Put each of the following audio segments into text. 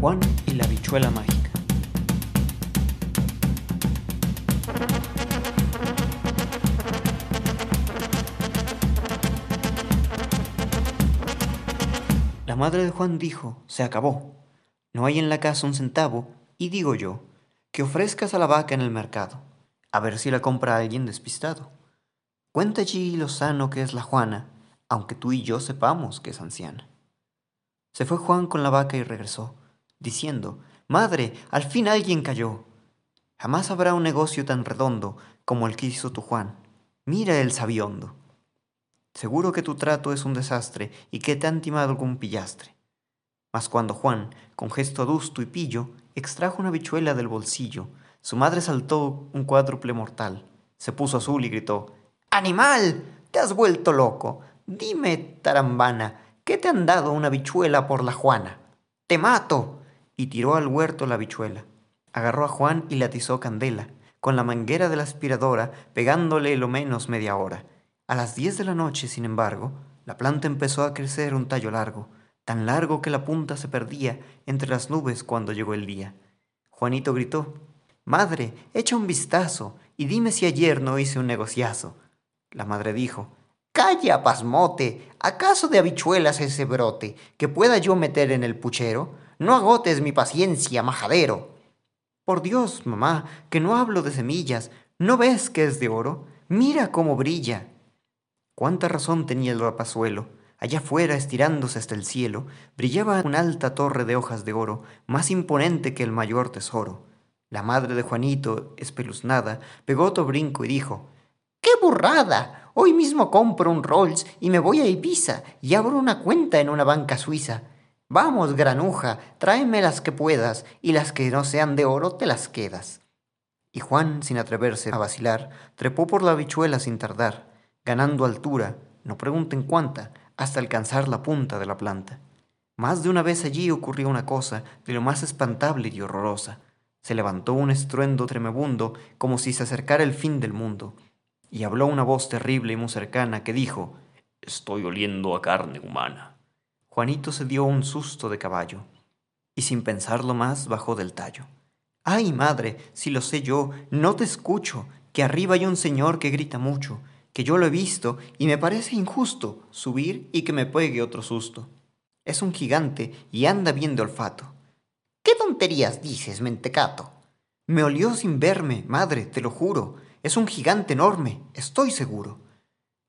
Juan y la bichuela mágica. La madre de Juan dijo, se acabó. No hay en la casa un centavo, y digo yo, que ofrezcas a la vaca en el mercado, a ver si la compra alguien despistado. Cuenta allí lo sano que es la Juana, aunque tú y yo sepamos que es anciana. Se fue Juan con la vaca y regresó, diciendo, Madre, al fin alguien cayó. Jamás habrá un negocio tan redondo como el que hizo tu Juan. Mira el sabiondo. Seguro que tu trato es un desastre y que te han timado algún pillastre. Mas cuando Juan, con gesto adusto y pillo, extrajo una bichuela del bolsillo, su madre saltó un cuádruple mortal, se puso azul y gritó, ¡Animal! ¡Te has vuelto loco! Dime, tarambana, ¿qué te han dado una bichuela por la Juana? ¡Te mato! Y tiró al huerto la bichuela. Agarró a Juan y le atizó candela, con la manguera de la aspiradora, pegándole lo menos media hora. A las diez de la noche, sin embargo, la planta empezó a crecer un tallo largo, tan largo que la punta se perdía entre las nubes cuando llegó el día. Juanito gritó, Madre, echa un vistazo y dime si ayer no hice un negociazo. La madre dijo, Calla, pasmote, ¿acaso de habichuelas ese brote que pueda yo meter en el puchero? No agotes mi paciencia, majadero. Por Dios, mamá, que no hablo de semillas, ¿no ves que es de oro? Mira cómo brilla. Cuánta razón tenía el rapazuelo. Allá fuera, estirándose hasta el cielo, brillaba una alta torre de hojas de oro, más imponente que el mayor tesoro. La madre de Juanito, espeluznada, pegó otro brinco y dijo, ¡Qué burrada! Hoy mismo compro un Rolls y me voy a Ibiza y abro una cuenta en una banca suiza. Vamos, granuja, tráeme las que puedas y las que no sean de oro te las quedas. Y Juan, sin atreverse a vacilar, trepó por la habichuela sin tardar, ganando altura, no pregunten cuánta, hasta alcanzar la punta de la planta. Más de una vez allí ocurrió una cosa de lo más espantable y horrorosa. Se levantó un estruendo tremebundo como si se acercara el fin del mundo, y habló una voz terrible y muy cercana que dijo, Estoy oliendo a carne humana. Juanito se dio un susto de caballo, y sin pensarlo más bajó del tallo. Ay, madre, si lo sé yo, no te escucho, que arriba hay un señor que grita mucho, que yo lo he visto y me parece injusto subir y que me pegue otro susto. Es un gigante y anda bien de olfato. ¿Qué tonterías dices, mentecato? Me olió sin verme, madre, te lo juro. Es un gigante enorme, estoy seguro.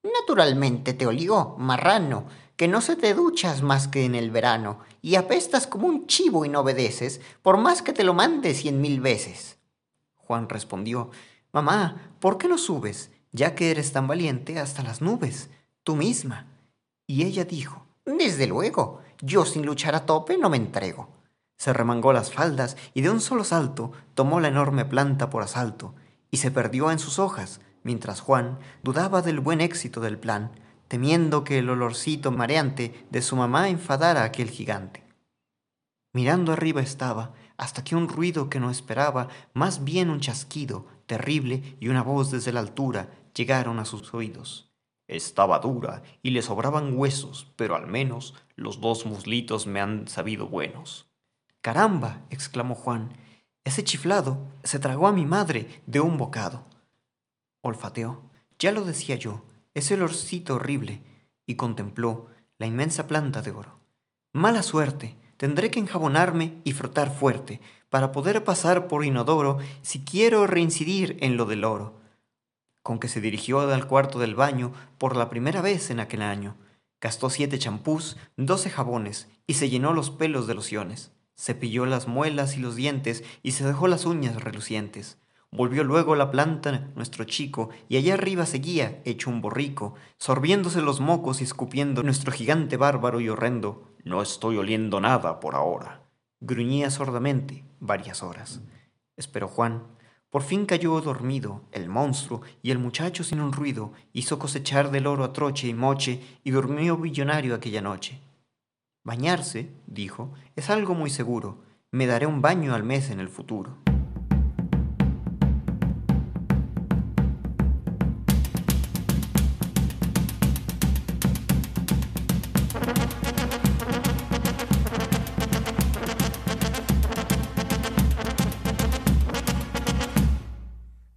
Naturalmente te olió, marrano, que no se te duchas más que en el verano, y apestas como un chivo y no obedeces, por más que te lo mande cien mil veces. Juan respondió, Mamá, ¿por qué no subes? ya que eres tan valiente hasta las nubes, tú misma. Y ella dijo, Desde luego, yo sin luchar a tope no me entrego. Se remangó las faldas y de un solo salto tomó la enorme planta por asalto y se perdió en sus hojas, mientras Juan dudaba del buen éxito del plan, temiendo que el olorcito mareante de su mamá enfadara a aquel gigante. Mirando arriba estaba, hasta que un ruido que no esperaba, más bien un chasquido terrible y una voz desde la altura, llegaron a sus oídos. Estaba dura y le sobraban huesos, pero al menos los dos muslitos me han sabido buenos. Caramba, exclamó Juan, ese chiflado se tragó a mi madre de un bocado. Olfateó, ya lo decía yo, ese olorcito horrible, y contempló la inmensa planta de oro. Mala suerte, tendré que enjabonarme y frotar fuerte, para poder pasar por inodoro si quiero reincidir en lo del oro con que se dirigió al cuarto del baño por la primera vez en aquel año. Gastó siete champús, doce jabones y se llenó los pelos de lociones. Cepilló las muelas y los dientes y se dejó las uñas relucientes. Volvió luego a la planta nuestro chico y allá arriba seguía, hecho un borrico, sorbiéndose los mocos y escupiendo nuestro gigante bárbaro y horrendo. No estoy oliendo nada por ahora. Gruñía sordamente varias horas. Esperó Juan, por fin cayó dormido el monstruo y el muchacho sin un ruido hizo cosechar del oro a troche y moche y durmió billonario aquella noche. Bañarse, dijo, es algo muy seguro. Me daré un baño al mes en el futuro.